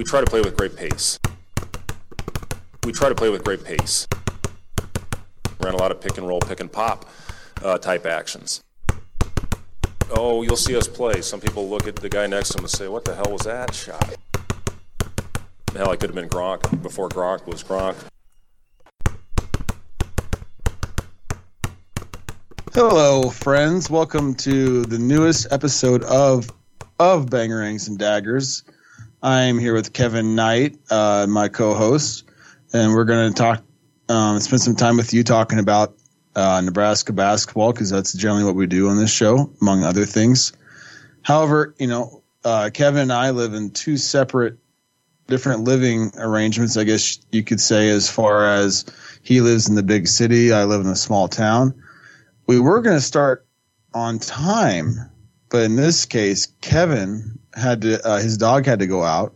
we try to play with great pace. We try to play with great pace. Ran a lot of pick and roll, pick and pop uh, type actions. Oh, you'll see us play. Some people look at the guy next to him and say, What the hell was that shot? Hell, I could have been Gronk before Gronk was Gronk. Hello, friends. Welcome to the newest episode of of Bangerangs and Daggers. I'm here with Kevin Knight, uh, my co-host, and we're going to talk, um, spend some time with you talking about uh, Nebraska basketball because that's generally what we do on this show, among other things. However, you know, uh, Kevin and I live in two separate, different living arrangements. I guess you could say, as far as he lives in the big city, I live in a small town. We were going to start on time, but in this case, Kevin had to, uh, his dog had to go out,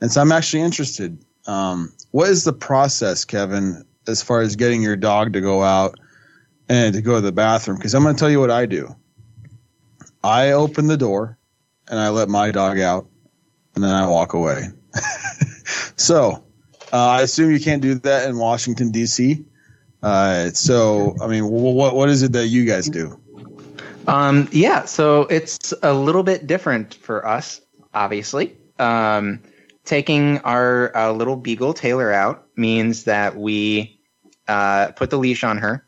and so I'm actually interested. Um, what is the process, Kevin, as far as getting your dog to go out and to go to the bathroom? Because I'm going to tell you what I do. I open the door and I let my dog out, and then I walk away. so uh, I assume you can't do that in Washington D.C. Uh, so I mean, what what is it that you guys do? Um, yeah, so it's a little bit different for us, obviously. Um, taking our uh, little beagle Taylor out means that we uh, put the leash on her,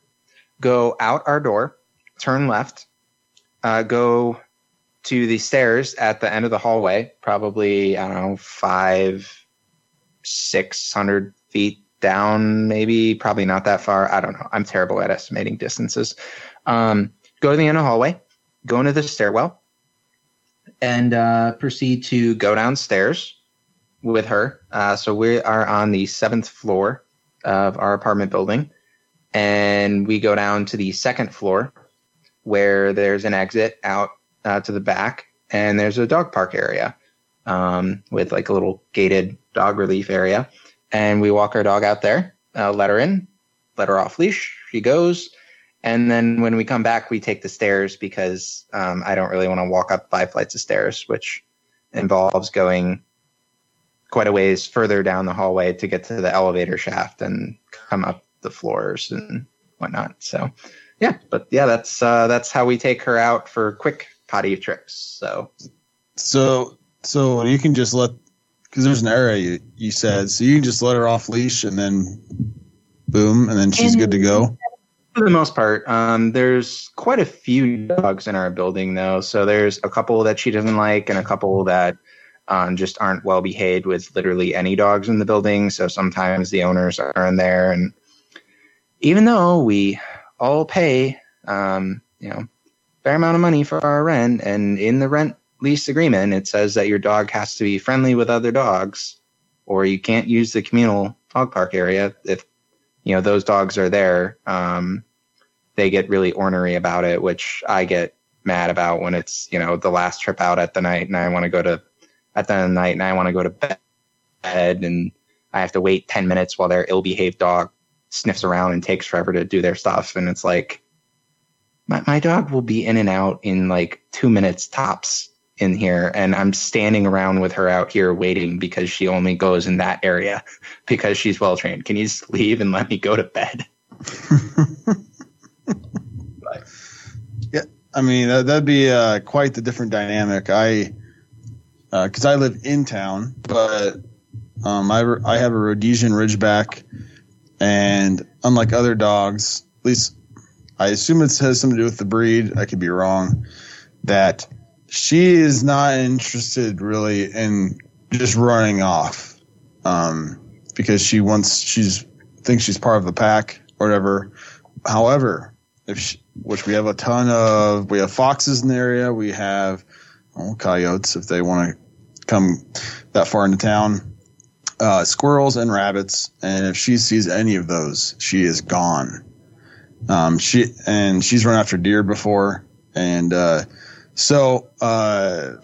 go out our door, turn left, uh, go to the stairs at the end of the hallway, probably, I don't know, five, six hundred feet down, maybe, probably not that far. I don't know. I'm terrible at estimating distances. Um, go to the end of hallway, go into the stairwell, and uh, proceed to go downstairs with her. Uh, so we are on the seventh floor of our apartment building, and we go down to the second floor where there's an exit out uh, to the back, and there's a dog park area um, with like a little gated dog relief area. And we walk our dog out there, uh, let her in, let her off leash. She goes. And then when we come back, we take the stairs because um, I don't really want to walk up five flights of stairs, which involves going quite a ways further down the hallway to get to the elevator shaft and come up the floors and whatnot. So, yeah, but yeah, that's uh, that's how we take her out for quick potty trips. So, so so you can just let because there's an area you, you said so you can just let her off leash and then boom and then she's good to go for the most part. Um, there's quite a few dogs in our building, though. So there's a couple that she doesn't like, and a couple that um, just aren't well behaved with literally any dogs in the building. So sometimes the owners are in there, and even though we all pay, um, you know, fair amount of money for our rent, and in the rent lease agreement it says that your dog has to be friendly with other dogs, or you can't use the communal dog park area if you know those dogs are there. Um, they get really ornery about it, which I get mad about when it's you know the last trip out at the night and I want to go to at the end of the night and I want to go to bed and I have to wait ten minutes while their ill-behaved dog sniffs around and takes forever to do their stuff and it's like my, my dog will be in and out in like two minutes tops in here and I'm standing around with her out here waiting because she only goes in that area because she's well trained. Can you just leave and let me go to bed? I mean that, would be uh, quite the different dynamic. I because uh, I live in town, but um, I I have a Rhodesian Ridgeback, and unlike other dogs, at least I assume it has something to do with the breed. I could be wrong. That she is not interested really in just running off, um, because she wants she's thinks she's part of the pack or whatever. However, if she, which we have a ton of, we have foxes in the area, we have well, coyotes if they want to come that far into town, uh, squirrels and rabbits, and if she sees any of those, she is gone. Um, she and she's run after deer before, and uh, so, uh,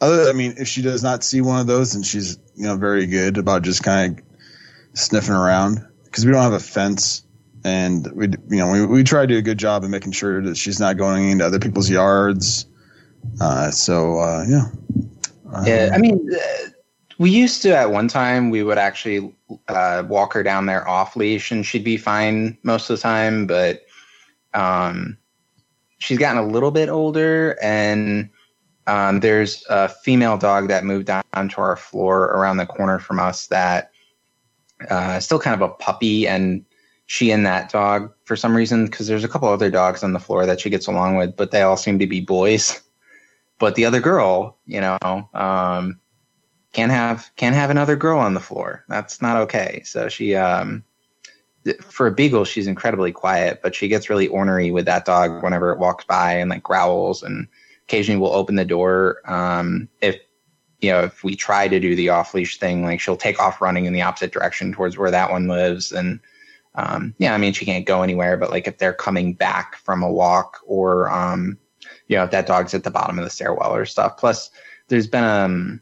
other, I mean, if she does not see one of those, then she's, you know, very good about just kind of sniffing around because we don't have a fence and we, you know, we, we try to do a good job of making sure that she's not going into other people's yards. Uh, so, uh, yeah. yeah. I mean, uh, We used to at one time. We would actually uh, walk her down there off leash, and she'd be fine most of the time. But um, she's gotten a little bit older, and um, there's a female dog that moved down to our floor around the corner from us that uh, still kind of a puppy, and she and that dog for some reason because there's a couple other dogs on the floor that she gets along with, but they all seem to be boys. But the other girl, you know, um, can't have can't have another girl on the floor. That's not okay. So she, um, for a beagle, she's incredibly quiet, but she gets really ornery with that dog whenever it walks by and like growls and occasionally will open the door um, if you know if we try to do the off leash thing like she'll take off running in the opposite direction towards where that one lives and um, yeah i mean she can't go anywhere but like if they're coming back from a walk or um, you know if that dog's at the bottom of the stairwell or stuff. Plus there's been um,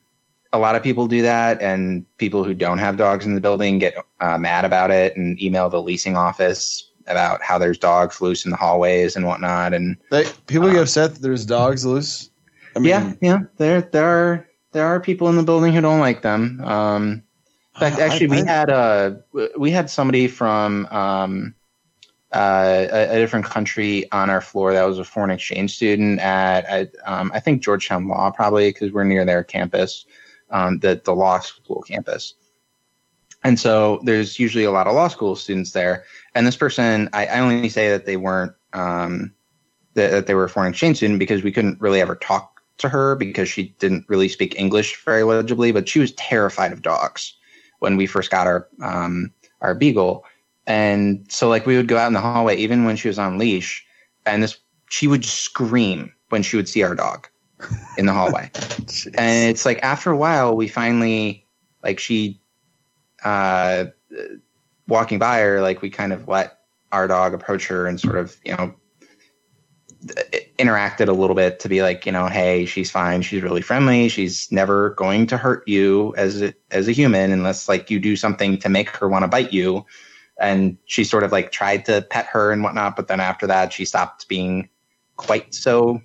a lot of people do that and people who don't have dogs in the building get uh, mad about it and email the leasing office about how there's dogs loose in the hallways and whatnot and They, people get upset that there's dogs loose. I mean, yeah yeah. There there are there are people in the building who don't like them. Um in fact, I- actually, we I- had uh we had somebody from um uh, a, a different country on our floor that was a foreign exchange student at, at um, I think Georgetown Law probably because we're near their campus, um, the the law school campus, and so there's usually a lot of law school students there. And this person, I, I only say that they weren't um, that, that they were a foreign exchange student because we couldn't really ever talk to her because she didn't really speak English very legibly, but she was terrified of dogs when we first got our um, our beagle, and so like we would go out in the hallway even when she was on leash, and this she would scream when she would see our dog in the hallway, and it's like after a while we finally like she uh, walking by her like we kind of let our dog approach her and sort of you know interacted a little bit to be like, you know, hey, she's fine. She's really friendly. She's never going to hurt you as a, as a human unless like you do something to make her want to bite you. And she sort of like tried to pet her and whatnot, but then after that, she stopped being quite so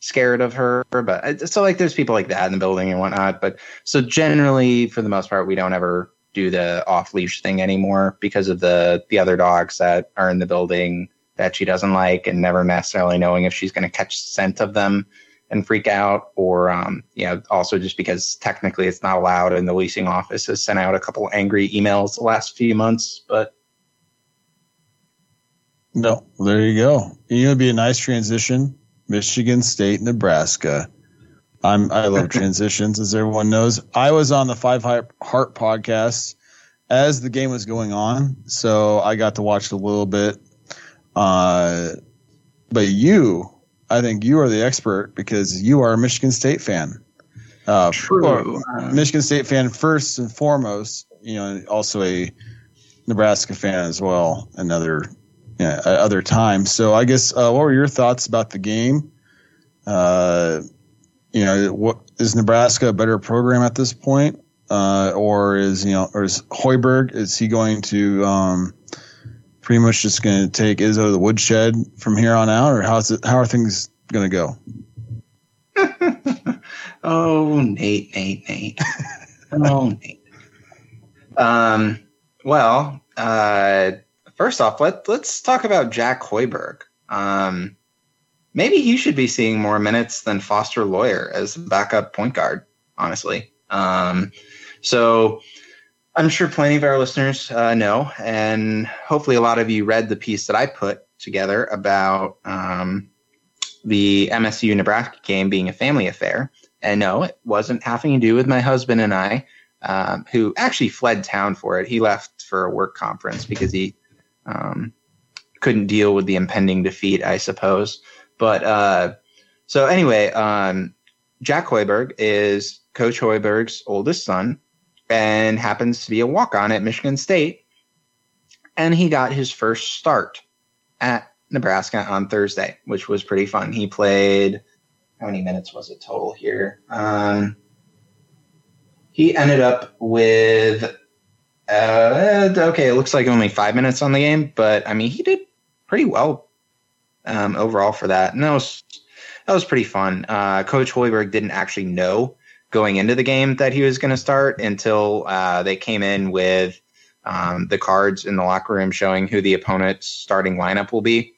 scared of her. But uh, so like, there's people like that in the building and whatnot. But so generally, for the most part, we don't ever do the off leash thing anymore because of the the other dogs that are in the building that she doesn't like and never necessarily knowing if she's going to catch scent of them and freak out or um, you know also just because technically it's not allowed and the leasing office has sent out a couple angry emails the last few months but No, there you go. You know, it'd be a nice transition. Michigan State, Nebraska. I'm I love transitions, as everyone knows. I was on the Five Heart podcast as the game was going on, so I got to watch it a little bit. Uh, but you, I think you are the expert because you are a Michigan State fan. Uh, True. Michigan State fan first and foremost. You know, also a Nebraska fan as well. Another other times. So I guess uh, what were your thoughts about the game? Uh, you know, what is Nebraska a better program at this point, uh, or is you know, or is Hoiberg is he going to um, pretty much just going to take Izzo to the woodshed from here on out, or how's it? How are things going to go? oh nate nate nate oh nate um well uh first off let, let's talk about jack hoiberg um maybe he should be seeing more minutes than foster loyer as backup point guard honestly um so i'm sure plenty of our listeners uh, know and hopefully a lot of you read the piece that i put together about um, the msu nebraska game being a family affair and no, it wasn't having to do with my husband and I, um, who actually fled town for it. He left for a work conference because he um, couldn't deal with the impending defeat, I suppose. But uh, so anyway, um, Jack Hoiberg is Coach Hoiberg's oldest son and happens to be a walk on at Michigan State. And he got his first start at Nebraska on Thursday, which was pretty fun. He played how many minutes was it total here? Um, he ended up with uh, okay, it looks like only five minutes on the game, but I mean he did pretty well um, overall for that, and that was that was pretty fun. Uh, Coach Hoiberg didn't actually know going into the game that he was going to start until uh, they came in with um, the cards in the locker room showing who the opponent's starting lineup will be.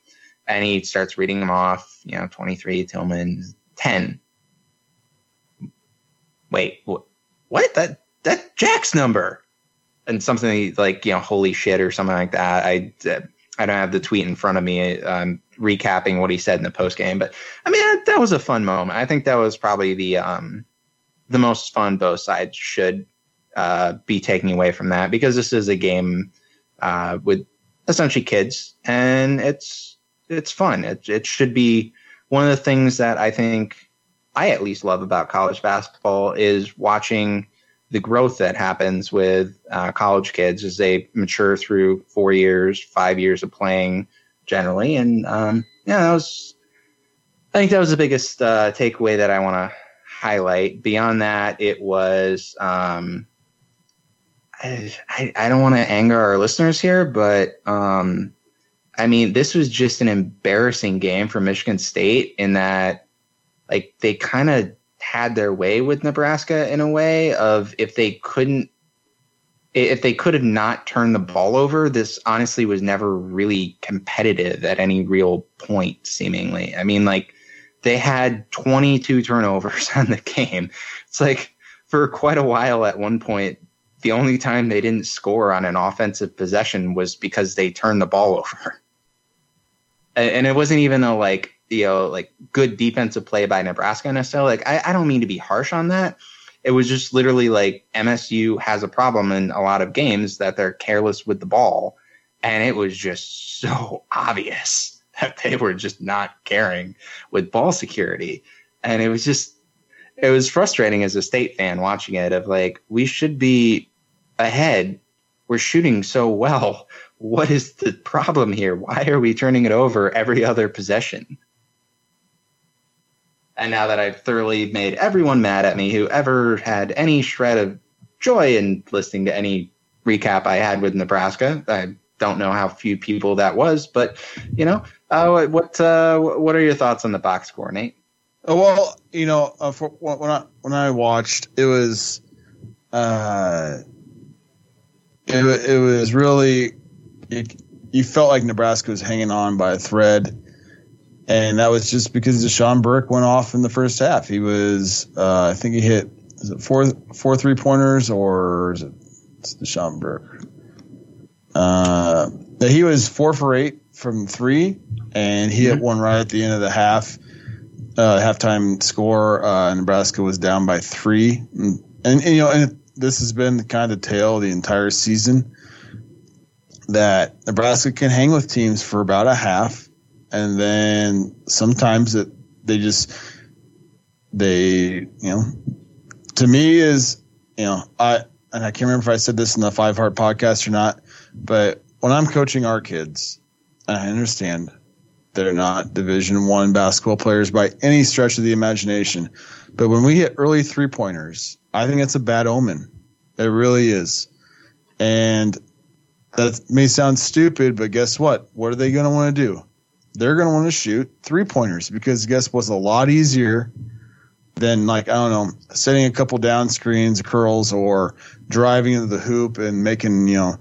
And he starts reading them off, you know, 23, Tillman, 10. Wait, wh- what? That that Jack's number. And something like, you know, holy shit or something like that. I, I don't have the tweet in front of me. I'm recapping what he said in the post game. But I mean, that, that, was a fun moment. I think that was probably the um, the most fun both sides should uh, be taking away from that because this is a game uh, with essentially kids, and it's it's fun. It it should be one of the things that I think I at least love about college basketball is watching the growth that happens with uh, college kids as they mature through four years, five years of playing generally. And um, yeah, that was, I think that was the biggest uh, takeaway that I want to highlight. Beyond that, it was, um, I, I, don't want to anger our listeners here, but um, I mean, this was just an embarrassing game for Michigan State in that, like, they kind of had their way with Nebraska in a way of if they couldn't if they could have not turned the ball over, this honestly was never really competitive at any real point, seemingly. I mean, like, they had 22 turnovers on the game. It's like, for quite a while at one point, the only time they didn't score on an offensive possession was because they turned the ball over. And it wasn't even a, like, you know, like good defensive play by Nebraska necessarily. Like, I, I don't mean to be harsh on that it was just literally like MSU has a problem in a lot of games that they're careless with the ball. And it was just so obvious that they were just not caring with ball security. And it was just, it was frustrating as a state fan watching it of like, we should be ahead. We're shooting so well. What is the problem here? Why are we turning it over every other possession? And now that I've thoroughly made everyone mad at me who ever had any shred of joy in listening to any recap I had with Nebraska, I don't know how few people that was, but you know, uh, what uh, what are your thoughts on the box score, Nate? Oh, well, you know, uh, for, when I when I watched, it was, uh, it it was really, it, you felt like Nebraska was hanging on by a thread and that was just because Dachon Burke went off in the first half. He was, uh, I think he hit is it four four three pointers or is it Dachon Burke? Uh, he was four for eight from three, and he mm-hmm. hit one right at the end of the half. Uh, halftime score, uh, Nebraska was down by three, and, and, and you know, and this has been the kind of tale the entire season that Nebraska can hang with teams for about a half and then sometimes it they just they you know to me is you know I and I can't remember if I said this in the Five Heart podcast or not, but when I'm coaching our kids, I understand they're not Division One basketball players by any stretch of the imagination, but when we hit early three pointers, I think it's a bad omen. It really is, and that may sound stupid, but guess what? What are they going to want to do? they're going to want to shoot three pointers because guess what's a lot easier than like I don't know setting a couple down screens, curls, or driving into the hoop and making you know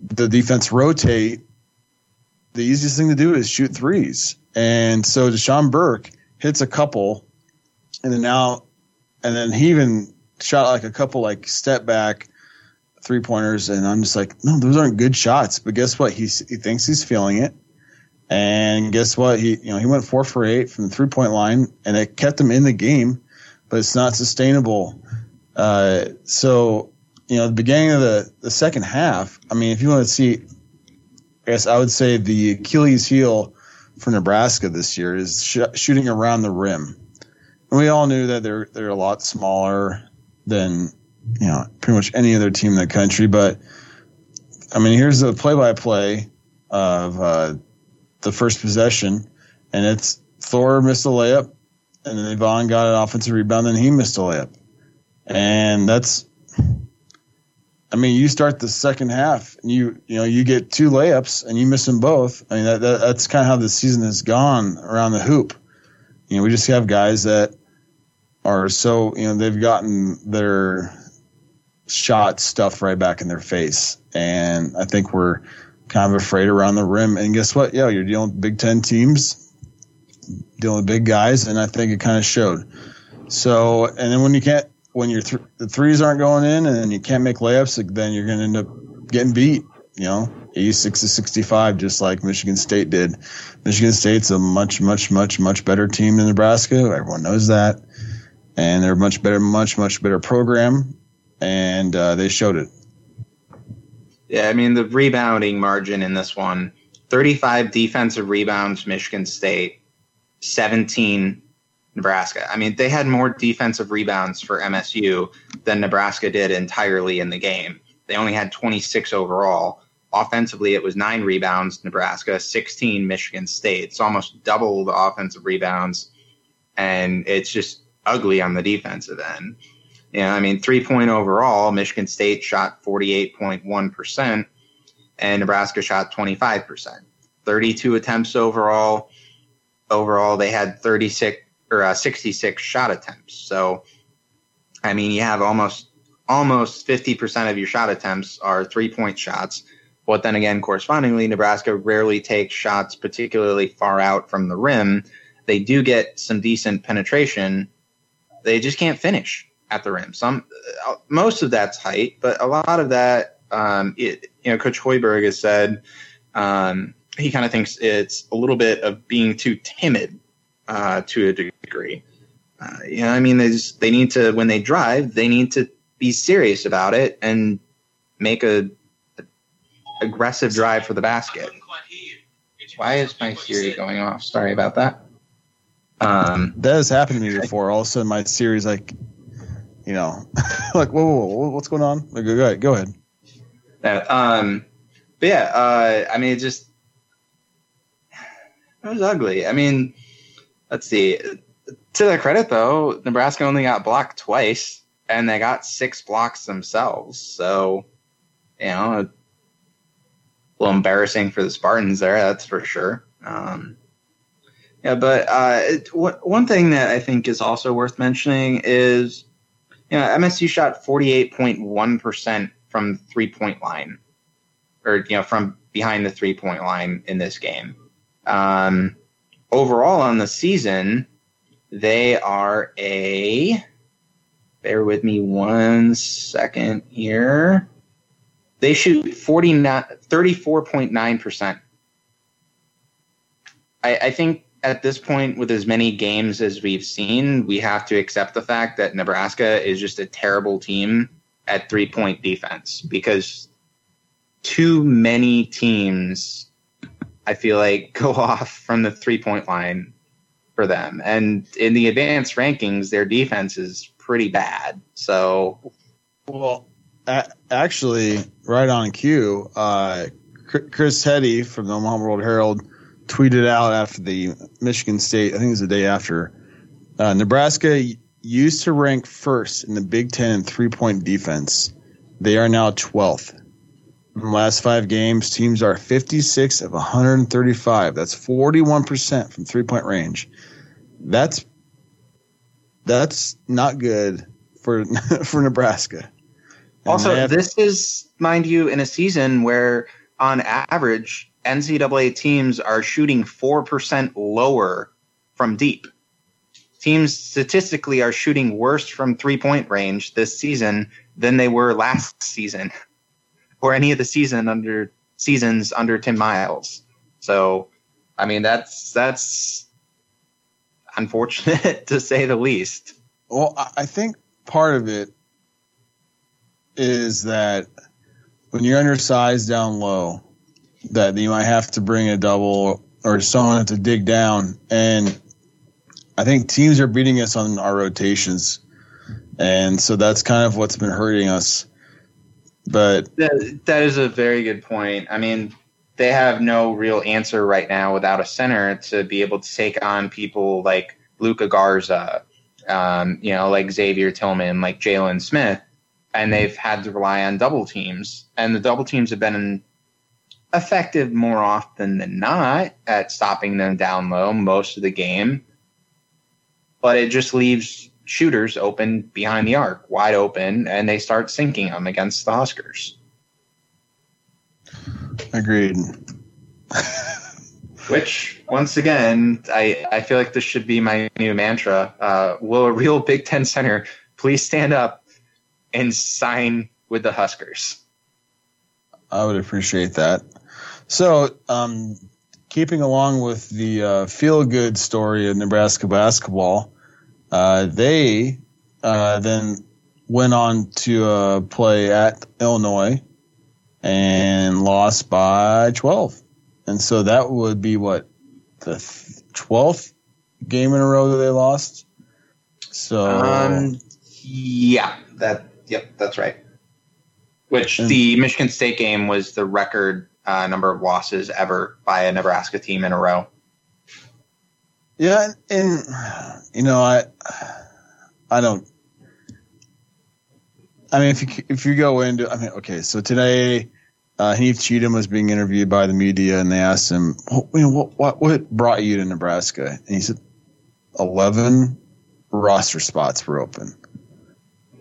the defense rotate. The easiest thing to do is shoot threes, and so Dachon Burke hits a couple, and then now, and then he even shot like a couple like step back three pointers, and I'm just like, no, those aren't good shots. But guess what? He's, he thinks he's feeling it. And guess what? He you know he went four for eight from the three point line, and it kept him in the game, but it's not sustainable. Uh, so you know the beginning of the the second half. I mean, if you want to see, guess I would say the Achilles heel for Nebraska this year is sh- shooting around the rim. And we all knew that they're they're a lot smaller than you know pretty much any other team in the country. But I mean, here's the play by play of. Uh, the first possession, and it's Thor missed a layup, and then Yvan got an offensive rebound, and he missed a layup, and that's. I mean, you start the second half, and you you know you get two layups, and you miss them both. I mean, that, that that's kind of how the season has gone around the hoop. You know, we just have guys that are so you know they've gotten their shot stuffed right back in their face, and I think we're kind of afraid around the rim. And guess what? Yeah, you're dealing with Big Ten teams, dealing with big guys, and I think it kind of showed. So, and then when you can't, when your th- the threes aren't going in, and you can't make layups, then you're going to end up getting beat. You know, 86 to 65, just like Michigan State did. Michigan State's a much, much, much, much better team than Nebraska. Everyone knows that, and they're a much better, much, much better program, and uh, they showed it. Yeah, I mean the rebounding margin in this one 35 defensive rebounds, Michigan State, 17 Nebraska. I mean, they had more defensive rebounds for MSU than Nebraska did entirely in the game. They only had 26 overall. Offensively, it was nine rebounds, Nebraska, 16 Michigan State. It's almost double the offensive rebounds, and it's just ugly on the defensive end. Yeah, I mean, three point overall, Michigan State shot 48.1%, and Nebraska shot 25%. 32 attempts overall. Overall, they had 36 or uh, 66 shot attempts. So, I mean, you have almost almost 50% of your shot attempts are three point shots. But then again, correspondingly, Nebraska rarely takes shots particularly far out from the rim. They do get some decent penetration. They just can't finish at the rim. Some, uh, most of that's height, but a lot of that, um, it, you know, Coach Hoiberg has said um, he kind of thinks it's a little bit of being too timid uh, to a degree. Uh, you know, I mean, they just, they need to when they drive, they need to be serious about it and make a, a aggressive drive for the basket. Why is my Siri going off? Sorry about that. Um, that has happened to me before. All of a sudden, my Siri's like, you know, like, whoa, whoa, whoa, what's going on? Like, go ahead, go ahead. Um, but yeah, uh, I mean, it just it was ugly. I mean, let's see. To their credit, though, Nebraska only got blocked twice, and they got six blocks themselves. So, you know, a little embarrassing for the Spartans there, that's for sure. Um, yeah, but uh, it, w- one thing that I think is also worth mentioning is, you know, MSU shot 48.1% from the three point line, or, you know, from behind the three point line in this game. Um, overall on the season, they are a. Bear with me one second here. They shoot 49, 34.9%. I, I think at this point, with as many games as we've seen, we have to accept the fact that Nebraska is just a terrible team at three point defense because too many teams I feel like go off from the three point line for them. And in the advanced rankings, their defense is pretty bad. So, well, a- actually, right on cue, uh, Chris Heady from the Omaha World Herald tweeted out after the Michigan State, I think it was the day after, uh, Nebraska used to rank first in the Big Ten in three point defense. They are now 12th. In the last five games, teams are 56 of 135. That's 41% from three point range. That's that's not good for for Nebraska. And also, have- this is, mind you, in a season where on average, NCAA teams are shooting 4% lower from deep. Teams statistically are shooting worse from three point range this season than they were last season or any of the season under seasons under Tim Miles. So, I mean, that's that's unfortunate to say the least. Well, I think part of it is that when you're undersized down low, that you might have to bring a double or someone to dig down. And I think teams are beating us on our rotations. And so that's kind of what's been hurting us. But That, that is a very good point. I mean, they have no real answer right now without a center to be able to take on people like Luka Garza, um, you know, like Xavier Tillman, like Jalen Smith, and they've had to rely on double teams. And the double teams have been effective more often than not at stopping them down low most of the game. But it just leaves shooters open behind the arc, wide open, and they start sinking them against the Huskers. Agreed. Which, once again, I, I feel like this should be my new mantra. Uh, will a real Big Ten center please stand up and sign with the Huskers? I would appreciate that. So, um, keeping along with the uh, feel good story of Nebraska basketball, uh, they uh, then went on to uh, play at Illinois and lost by 12. And so that would be what the 12th game in a row that they lost. So um, yeah, that yep, that's right. Which and, the Michigan State game was the record uh, number of losses ever by a Nebraska team in a row. Yeah, and you know, I I don't. I mean, if you if you go into, I mean, okay, so today, uh, Heath Cheatham was being interviewed by the media, and they asked him, what, you know, what what what brought you to Nebraska? And he said, eleven roster spots were open,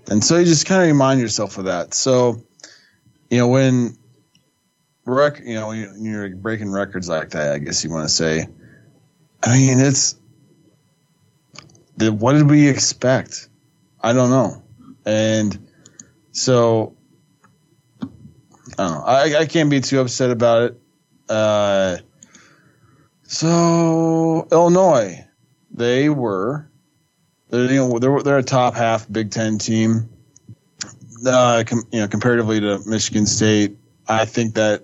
and so you just kind of remind yourself of that. So, you know, when rec, you know, when you're breaking records like that, I guess you want to say I mean, it's what did we expect? I don't know, and so I don't know. I, I can't be too upset about it. Uh, so Illinois, they were, they're, you know, they're, they're a top half Big Ten team. Uh, com, you know, comparatively to Michigan State, I think that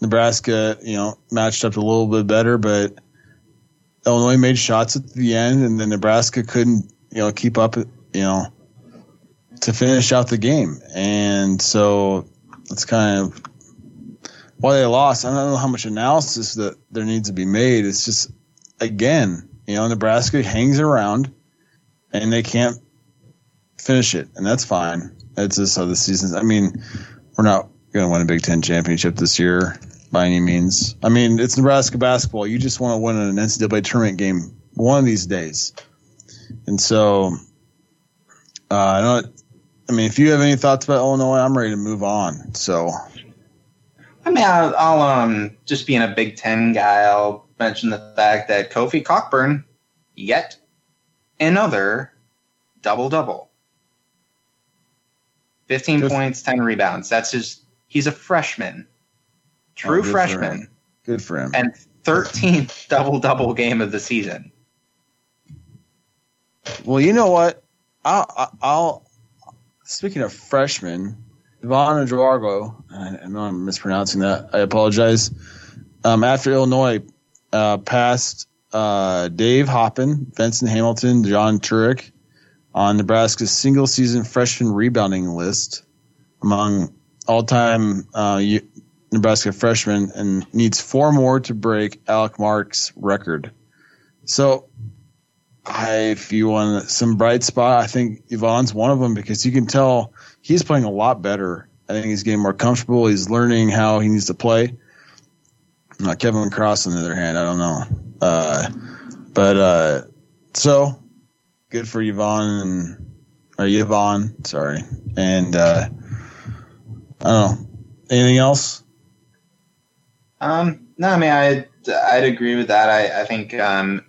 Nebraska, you know, matched up a little bit better, but Illinois made shots at the end, and then Nebraska couldn't, you know, keep up, you know, to finish out the game. And so it's kind of why they lost. I don't know how much analysis that there needs to be made. It's just, again, you know, Nebraska hangs around and they can't finish it, and that's fine. It's just how the season's. I mean, we're not going to win a Big Ten championship this year by any means. I mean, it's Nebraska basketball. You just want to win an NCAA tournament game one of these days. And so, uh, I don't. I mean, if you have any thoughts about Illinois, I'm ready to move on. So, I mean, I'll, I'll um just being a Big Ten guy, I'll mention the fact that Kofi Cockburn, yet another double double. 15 Good. points, 10 rebounds. That's his. He's a freshman true oh, freshman. Good for him. And 13th double double game of the season. Well, you know what? I'll, I'll speaking of freshmen, Ivan Eduardo, I know I'm mispronouncing that. I apologize. Um, after Illinois uh, passed uh, Dave Hoppen, Venson Hamilton, John Turek on Nebraska's single season freshman rebounding list among all time uh, Nebraska freshman and needs four more to break Aleks Maric's record. So, I, if you want some bright spot, I think Yvonne's one of them because you can tell he's playing a lot better. I think he's getting more comfortable. He's learning how he needs to play. Not Kevin Cross, on the other hand, I don't know. Uh, but uh, so good for Yvonne and or Yvonne, sorry. And uh, I don't know. Anything else? Um, no, I mean, I'd, I'd agree with that. I, I think um,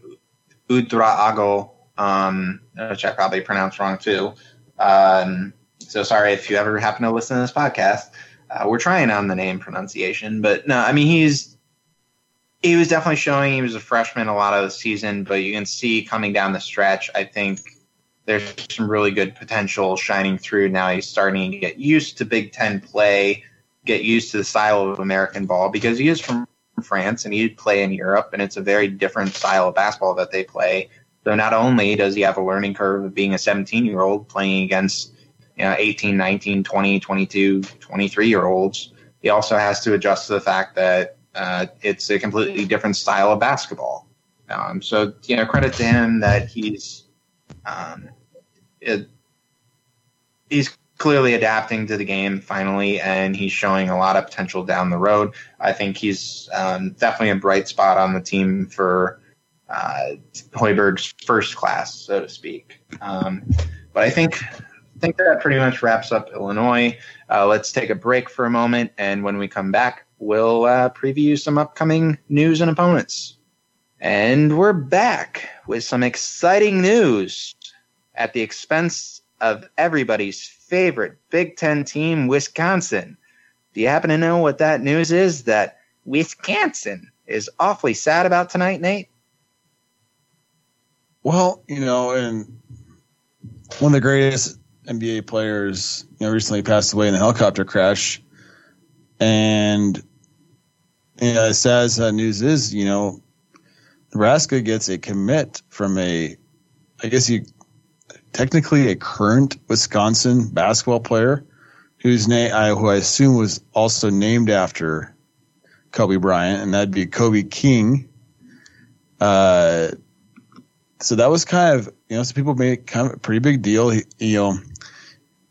Ouedraogo, um, which I probably pronounced wrong too. Um, so sorry if you ever happen to listen to this podcast. Uh, we're trying on the name pronunciation, but no, I mean, he's he was definitely showing he was a freshman a lot of the season, but you can see coming down the stretch, I think there's some really good potential shining through. Now he's starting to get used to Big Ten play get used to the style of American ball because he is from France and he'd play in Europe, and it's a very different style of basketball that they play. So not only does he have a learning curve of being a 17 year old playing against you know, 18, 19, 20, 22, 23 year olds, he also has to adjust to the fact that uh, it's a completely different style of basketball. Um, so, you know, credit to him that he's um, it, he's clearly adapting to the game finally, and he's showing a lot of potential down the road. I think he's um, definitely a bright spot on the team for uh, Hoiberg's first class, so to speak. Um, but I think I think that pretty much wraps up Illinois. Uh, let's take a break for a moment, and when we come back, we'll uh, preview some upcoming news and opponents. And we're back with some exciting news at the expense of everybody's favorite Big Ten team, Wisconsin. Do you happen to know what that news is? That Wisconsin is awfully sad about tonight, Nate? Well, you know, and one of the greatest NBA players, you know, recently passed away in a helicopter crash. And you know, as sad as that news is, you know, Nebraska gets a commit from a, I guess you, technically a current Wisconsin basketball player whose name I who I assume was also named after Kobe Bryant, and that'd be Kobe King. Uh, so that was kind of you know some people made kind of a pretty big deal. He, you know,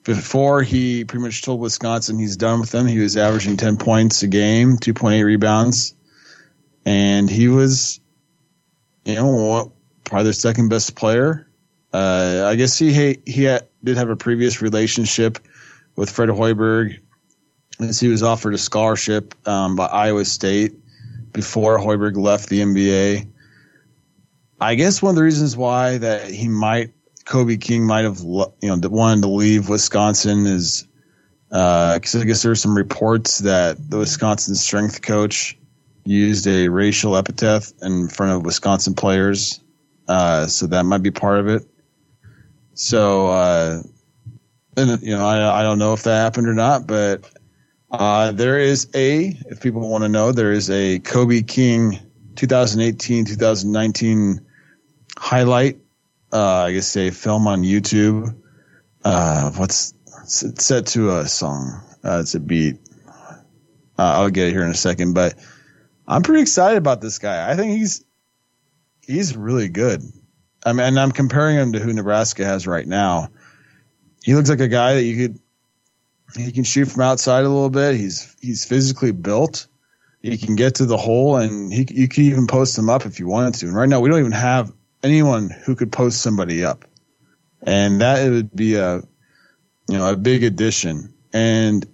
before he pretty much told Wisconsin he's done with them. He was averaging ten points a game, two point eight rebounds, and he was, you know, probably their second best player. Uh, I guess he he had, did have a previous relationship with Fred Hoiberg, as he was offered a scholarship um, by Iowa State before Hoiberg left the NBA. I guess one of the reasons why that he might Kobe King might have you know wanted to leave Wisconsin is because uh, I guess there were some reports that the Wisconsin strength coach used a racial epithet in front of Wisconsin players, uh, so that might be part of it. So, uh, and you know, I, I don't know if that happened or not, but uh, there is a, if people want to know, there is a Kobe King 2018 2019 highlight. Uh, I guess a film on YouTube. Uh, what's it's set to a song? Uh, it's a beat. Uh, I'll get it here in a second, but I'm pretty excited about this guy. I think he's he's really good. I mean, and I'm comparing him to who Nebraska has right now. He looks like a guy that you could he can shoot from outside a little bit. He's he's physically built. He can get to the hole, and he you can even post him up if you wanted to. And right now, we don't even have anyone who could post somebody up, and that would be a you know a big addition. And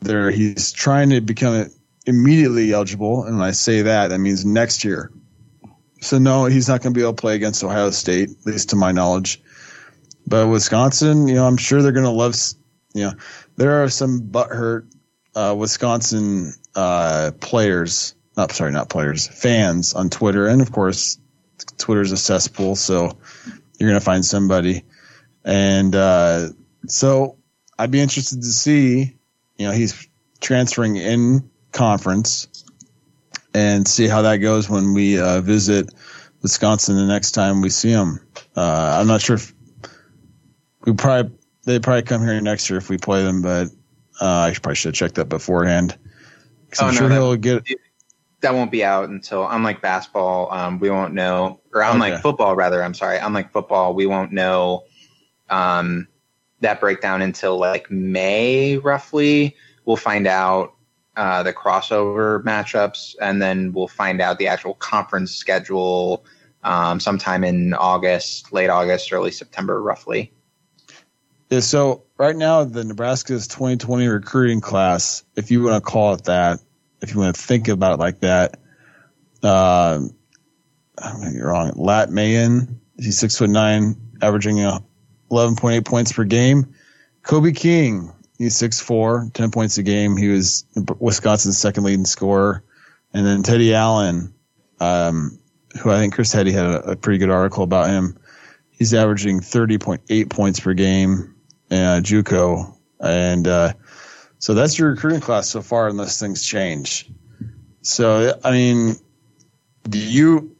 there, he's trying to become immediately eligible. And when I say that, that means next year. So no, he's not going to be able to play against Ohio State, at least to my knowledge. But Wisconsin, you know, I'm sure they're going to love. You know, there are some butthurt uh, Wisconsin uh, players. Not sorry, not players, fans on Twitter, and of course, Twitter's a cesspool, so you're going to find somebody. And uh, so I'd be interested to see. You know, he's transferring in conference and see how that goes when we uh, visit Wisconsin the next time we see them. Uh, I'm not sure if we probably they probably come here next year if we play them, but uh, I probably should have checked that beforehand. Oh, I'm no, sure that, he'll get. That won't be out until unlike basketball, um, we won't know, or unlike okay. football, rather. I'm sorry, unlike football, we won't know um, that breakdown until like May, roughly. We'll find out uh, the crossover matchups, and then we'll find out the actual conference schedule um, sometime in August, late August, early September, roughly. Yeah, so right now the Nebraska's 2020 recruiting class, if you want to call it that, if you want to think about it like that, uh, I'm gonna get wrong. Lat Mayen, he's six foot nine, averaging 11.8 points per game. Kobe King, he's 6'4", 10 points a game. He was Wisconsin's second leading scorer. And then Teddy Allen, um, who I think Chris Heady had a, a pretty good article about him. He's averaging 30.8 points per game uh, JUCO, and uh, so that's your recruiting class so far, unless things change. So I mean, do you?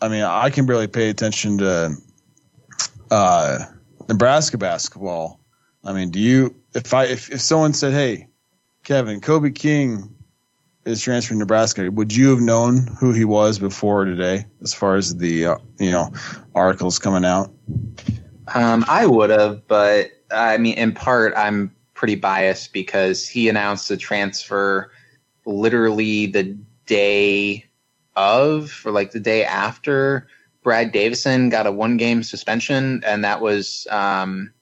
I mean, I can barely pay attention to uh, Nebraska basketball. I mean, do you? If I if, if someone said, "Hey, Kevin, Kobe King is transferring to Nebraska," would you have known who he was before today, as far as the uh, you know articles coming out? Um, I would have, but I mean, in part, I'm pretty biased because he announced the transfer literally the day of, or like the day after Brad Davison got a one game suspension, and that was um,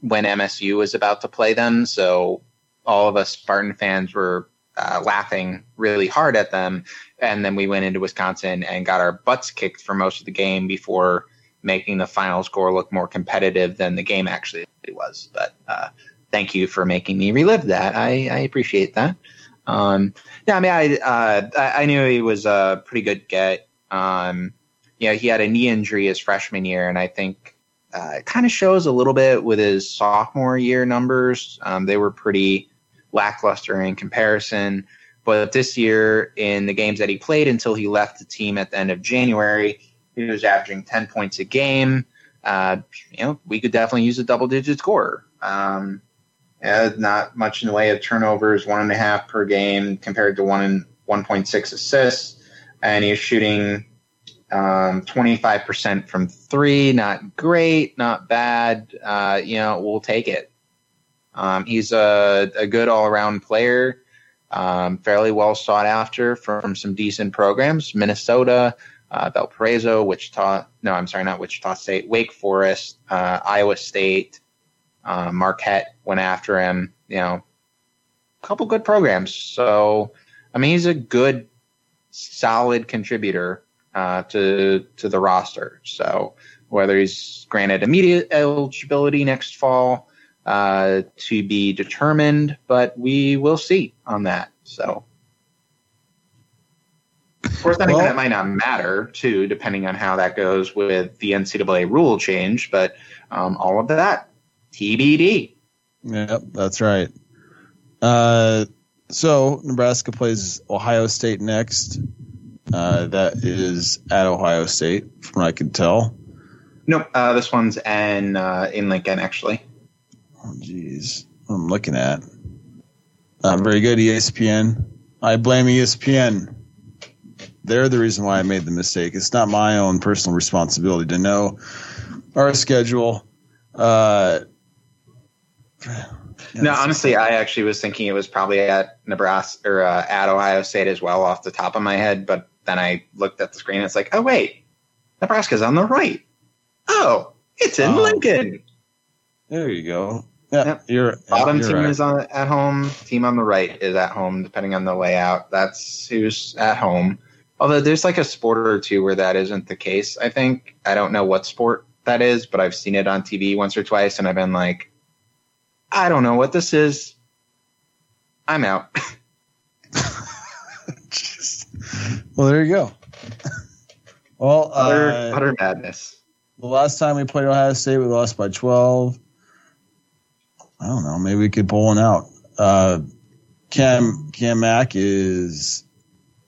when MSU was about to play them. So all of us Spartan fans were uh, laughing really hard at them. And then we went into Wisconsin and got our butts kicked for most of the game before making the final score look more competitive than the game actually was. But uh, thank you for making me relive that. I, I appreciate that. Um, yeah, I mean, I, uh, I knew he was a pretty good get. Um, you know, he had a knee injury his freshman year, and I think uh, it kind of shows a little bit with his sophomore year numbers. Um, they were pretty lackluster in comparison. But this year, in the games that he played until he left the team at the end of January, he was averaging 10 points a game. Uh, you know, we could definitely use a double digit scorer. Um, yeah, not much in the way of turnovers, one and a half per game compared to one and 1.6 assists. And he's shooting um, 25% from three. Not great, not bad. Uh, you know, we'll take it. Um, he's a, a good all around player, um, fairly well sought after from some decent programs. Minnesota, uh, Valparaiso, Wichita. No, I'm sorry, not Wichita State. Wake Forest, uh, Iowa State, uh, Marquette went after him. You know, a couple good programs. So, I mean, he's a good, solid contributor uh, to to the roster. So, whether he's granted immediate eligibility next fall uh, to be determined, but we will see on that. So, of course, I think well, that might not matter too, depending on how that goes with the NCAA rule change. But um, all of that TBD. Yep, that's right. Uh, so Nebraska plays Ohio State next. Uh, that is at Ohio State, from what I can tell. Nope, uh, this one's in uh, in Lincoln actually. Oh, jeez. I'm looking at. Uh, very good, ESPN. I blame ESPN. They're the reason why I made the mistake. It's not my own personal responsibility to know our schedule. Uh, no, honestly, I actually was thinking it was probably at Nebraska or uh, at Ohio State as well, off the top of my head. But then I looked at the screen. and It's like, oh wait, Nebraska's on the right. Oh, it's in oh. Lincoln. There you go. Yeah, yep. you're bottom you're team right. is on, at home. Team on the right is at home, depending on the layout. That's who's at home. Although there's like a sport or two where that isn't the case. I think I don't know what sport that is, but I've seen it on TV once or twice, and I've been like, I don't know what this is. I'm out. well, there you go. well, utter, uh, utter madness. The last time we played Ohio State, we lost by 12. I don't know. Maybe we could pull one out. Uh, Cam Cam Mack is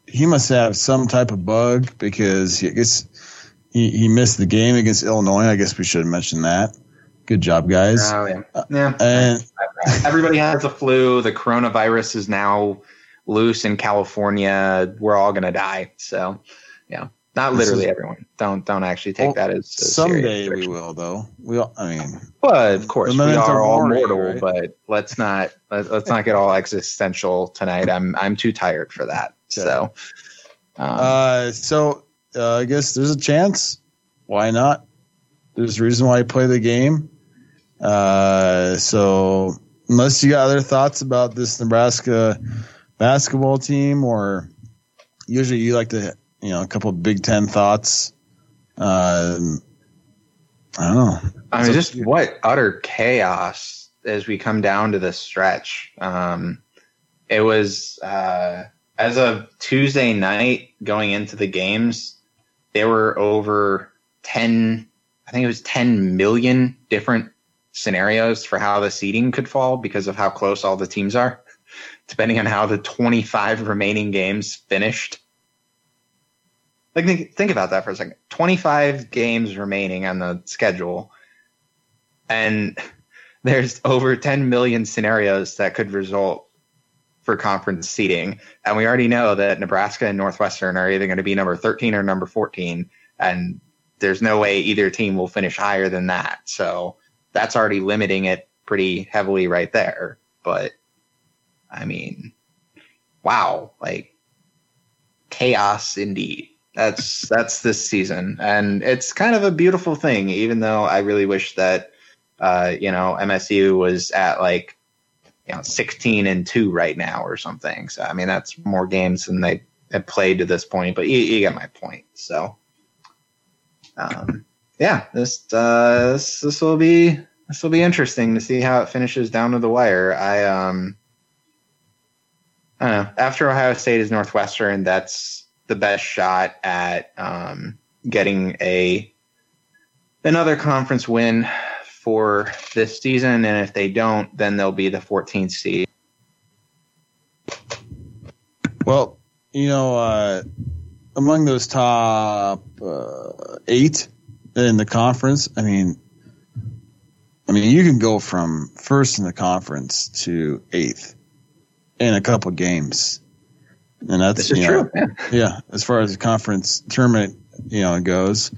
he must have some type of bug because he, I guess he, he missed the game against Illinois. I guess we should have mentioned that. Good job, guys. Oh yeah, uh. And everybody has a flu. The coronavirus is now loose in California. We're all gonna die. So, yeah. Not literally is, everyone. Don't don't actually take well, that as someday we will though. We all, I mean, but of course we are all mortal. Right? But let's not let, us not get all existential tonight. I'm I'm too tired for that. Okay. So, um, uh, so uh, I guess there's a chance. Why not? There's a reason why I play the game. Uh, so unless you got other thoughts about this Nebraska basketball team, or usually you like to you know, a couple of Big Ten thoughts. Uh, I don't know. I mean, just what utter chaos as we come down to the stretch. Um, it was uh, as of Tuesday night going into the games, there were over 10, I think it was 10 million different scenarios for how the seeding could fall because of how close all the teams are, depending on how the 25 remaining games finished. Like think, think about that for a second. 25 games remaining on the schedule and there's over 10 million scenarios that could result for conference seating and we already know that Nebraska and Northwestern are either going to be number 13 or number 14 and there's no way either team will finish higher than that. So that's already limiting it pretty heavily right there. But I mean, wow, like chaos indeed. That's that's this season, and it's kind of a beautiful thing. Even though I really wish that uh, you know MSU was at like you know 16 and two right now or something. So I mean that's more games than they have played to this point. But you, you get my point. So um, yeah, this uh, this this will be this will be interesting to see how it finishes down to the wire. I um I don't know. After Ohio State is Northwestern, that's the best shot at um, getting a another conference win for this season. And if they don't, then they'll be the 14th seed. Well, you know, uh, among those top uh, eight in the conference, I mean, I mean, you can go from first in the conference to eighth in a couple games, and that's this is know, true. Yeah. yeah, as far as the conference tournament, you know, goes.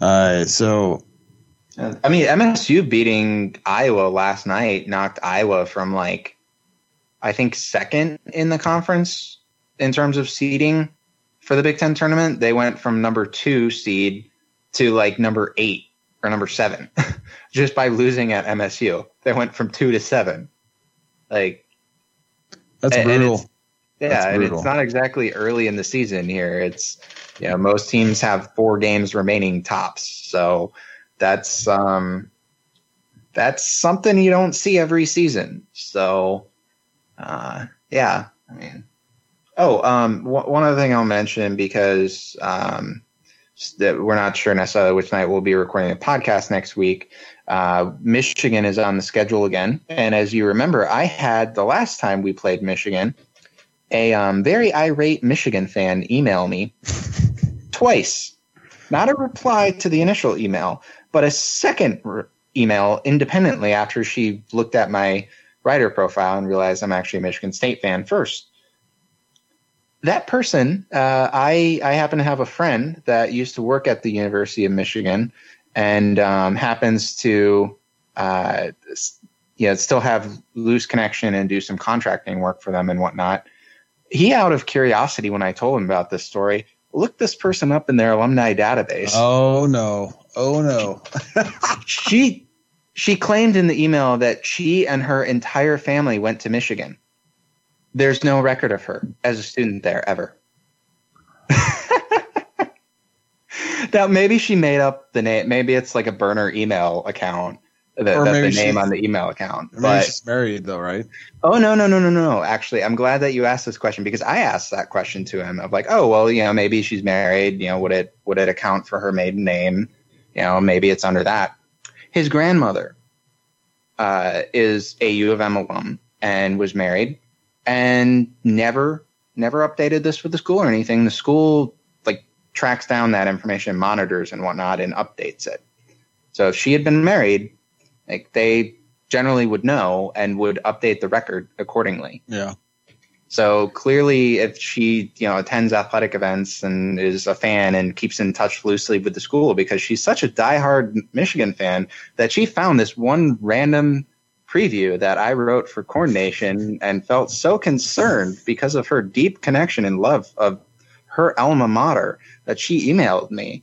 Uh, so I mean, MSU beating Iowa last night knocked Iowa from like, I think second in the conference in terms of seeding for the Big Ten tournament. They went from number two seed to like number eight or number seven just by losing at MSU. They went from two to seven. Like, that's And- and brutal. it's- yeah, That's and brutal. it's not exactly early in the season here. It's you know most teams have four games remaining tops, so that's um that's something you don't see every season. So uh, yeah, I mean, oh, um, w- one other thing I'll mention because um, that we're not sure necessarily which night we'll be recording the podcast next week. Uh, Michigan is on the schedule again, and as you remember, I had the last time we played Michigan a um, very irate Michigan fan email me twice. Not a reply to the initial email, but a second re- email independently after she looked at my writer profile and realized I'm actually a Michigan State fan first. That person, uh, I I happen to have a friend that used to work at the University of Michigan, and um, happens to, uh, s- you know, still have loose connection and do some contracting work for them and whatnot he out of curiosity when I told him about this story looked this person up in their alumni database. Oh no! Oh no! She she claimed in the email that she and her entire family went to Michigan. There's no record of her as a student there ever. now maybe she made up the name. Maybe it's like a burner email account. That, Or that's maybe the name on the email account. But she's married though, right? Oh no no no no no! Actually, I'm glad that you asked this question because I asked that question to him of like, oh well, you know, maybe she's married. You know, would it would it account for her maiden name? You know, maybe it's under that. His grandmother uh, is a U of M alum and was married, and never never updated this with the school or anything. The school tracks down that information, monitors and whatnot, and updates it. So if she had been married, like they generally would know and would update the record accordingly. Yeah. So clearly, if she you know attends athletic events and is a fan and keeps in touch loosely with the school because she's such a diehard Michigan fan that she found this one random preview that I wrote for Corn Nation and felt so concerned because of her deep connection and love of her alma mater that she emailed me,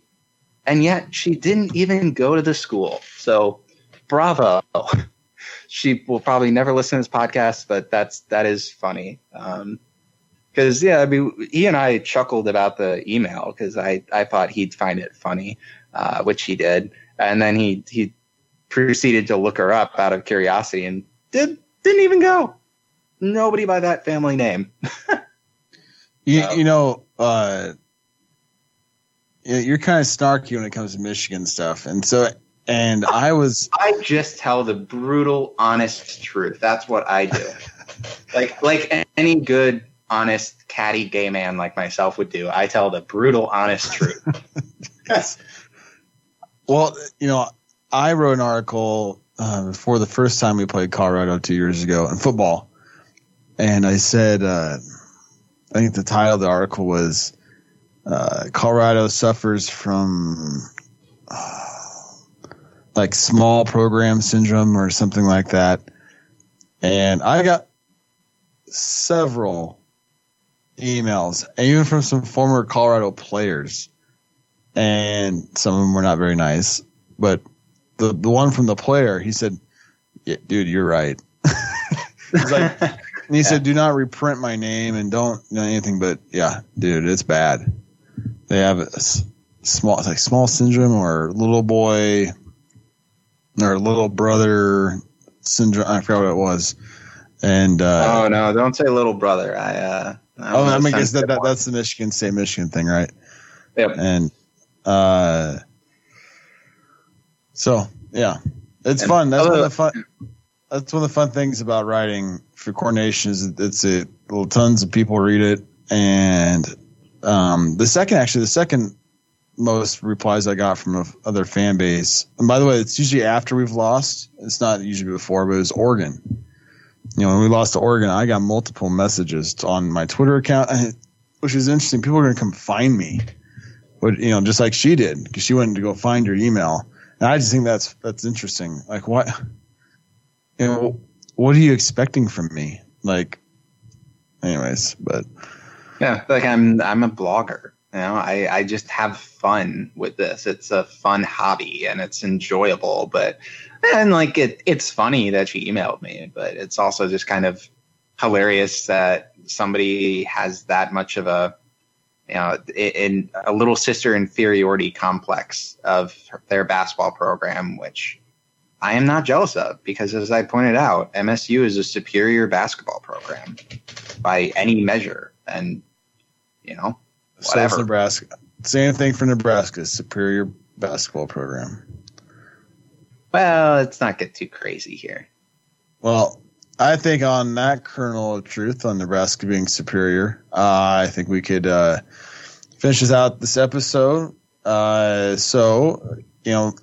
and yet she didn't even go to the school. So bravo. She will probably never listen to this podcast, but that's that is funny. Um, because yeah, I mean, he and I chuckled about the email because I I thought he'd find it funny, uh, which he did, and then he he proceeded to look her up out of curiosity and did didn't even go. Nobody by that family name. You, Oh. you know, uh, you're kind of snarky when it comes to Michigan stuff, and so and I was I just tell the brutal, honest truth. That's what I do. like like any good, honest, catty gay man like myself would do. I tell the brutal, honest truth. yes. well, you know, I wrote an article uh, before the first time we played Colorado two years ago in football, and I said, uh, I think the title of the article was uh, "Colorado suffers from." uh, like small program syndrome or something like that. And I got several emails, even from some former Colorado players, and some of them were not very nice. But the the one from the player, he said, yeah, "Dude, you're right." He's like, and he said, "Do not reprint my name and don't you know anything." But yeah, dude, it's bad. They have a s- small, like small syndrome or little boy or little brother syndrome. I forgot what it was. And uh, oh no, don't say little brother. I uh I Oh, I mean, guess that, that that's the Michigan State Michigan thing, right? Yep. And uh, so yeah, it's And fun. That's one of the fun. That's one of the fun things about writing for Corn Nation is it's a well, tons of people read it, and um, the second actually the second most replies I got from other fan base. And by the way, it's usually after we've lost. It's not usually before, but it was Oregon. You know, when we lost to Oregon, I got multiple messages on my Twitter account, which is interesting. People are going to come find me, but you know, just like she did, because she went to go find your email, and I just think that's that's interesting. Like, what, you know, what are you expecting from me? Like, anyways, but Yeah, like I'm I'm a blogger. You know, I, I just have fun with this. It's a fun hobby and it's enjoyable, but and like it it's funny that she emailed me, but it's also just kind of hilarious that somebody has that much of a you know in a little sister inferiority complex of their basketball program, which I am not jealous of because, as I pointed out, MSU is a superior basketball program by any measure, and you know, so is Nebraska. Same thing for Nebraska's superior basketball program. well, let's not get too crazy here. Well, I think on that kernel of truth on Nebraska being superior, uh, I think we could uh, finish this out this episode. Uh, so, you know,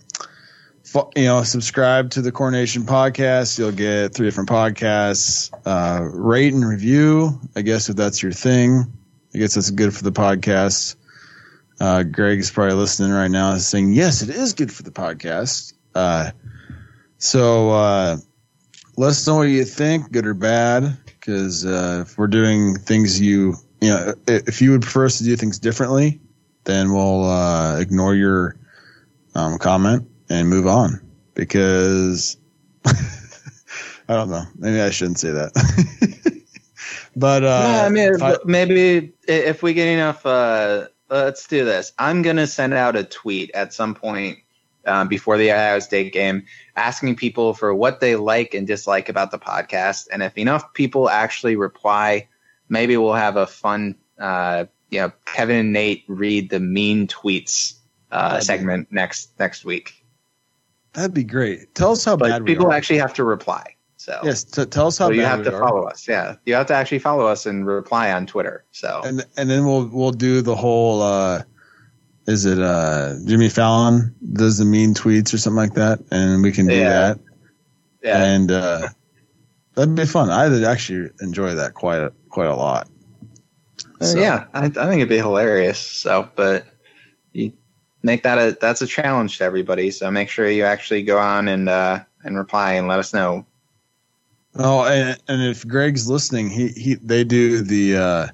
you know, subscribe to the Corn Nation podcast. You'll get three different podcasts. Uh, rate and review. I guess if that's your thing, I guess that's good for the podcast. Uh, Greg is probably listening right now, saying yes, it is good for the podcast. Uh, so. Uh, let us know what you think, good or bad, because uh, if we're doing things you, you know, if you would prefer us to do things differently, then we'll uh, ignore your um, comment and move on. Because I don't know, maybe I shouldn't say that. but uh, yeah, I mean, if I- maybe if we get enough, uh, let's do this. I'm gonna send out a tweet at some point um, before the Iowa State game, asking people for what they like and dislike about the podcast. And if enough people actually reply, maybe we'll have a fun, uh, you know, Kevin and Nate read the mean tweets uh, That'd be- segment next next week. that'd be great. Tell us how But bad people actually have to reply. So yes, t- tell us how so you have to are. follow us. Yeah, you have to actually follow us and reply on Twitter. So and and then we'll we'll do the whole uh is it uh Jimmy Fallon does the mean tweets or something like that and we can do Yeah. that yeah, and uh that'd be fun i'd actually enjoy that quite a quite a lot Uh, So- yeah, I, I think it'd be hilarious. So, but you make that a that's a challenge to everybody. So make sure you actually go on and uh, and reply and let us know. Oh and, and if greg's listening he he they do the uh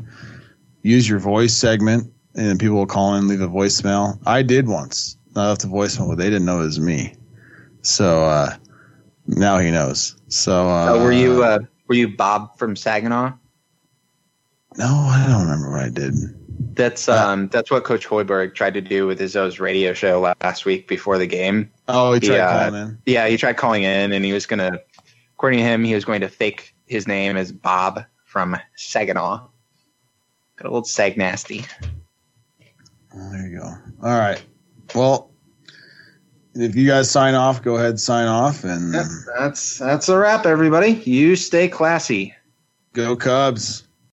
use your voice segment and people will call in and leave a voicemail i did once i left a voicemail but they didn't know it was me so uh now he knows so uh Uh, were you uh, were you Bob from Saginaw? no i don't remember what i did That's Uh, um that's what Coach Hoiberg tried to do with his O's radio show last week before the game. Oh, he tried Yeah. calling in. Yeah, he tried calling in and he was gonna, according to him, he was going to fake his name as Bob from Saginaw. Got a little Sag Nasty. There you go. All right. Well, if you guys sign off, go ahead sign off and That's that's a wrap, everybody. You stay classy. go Cubs.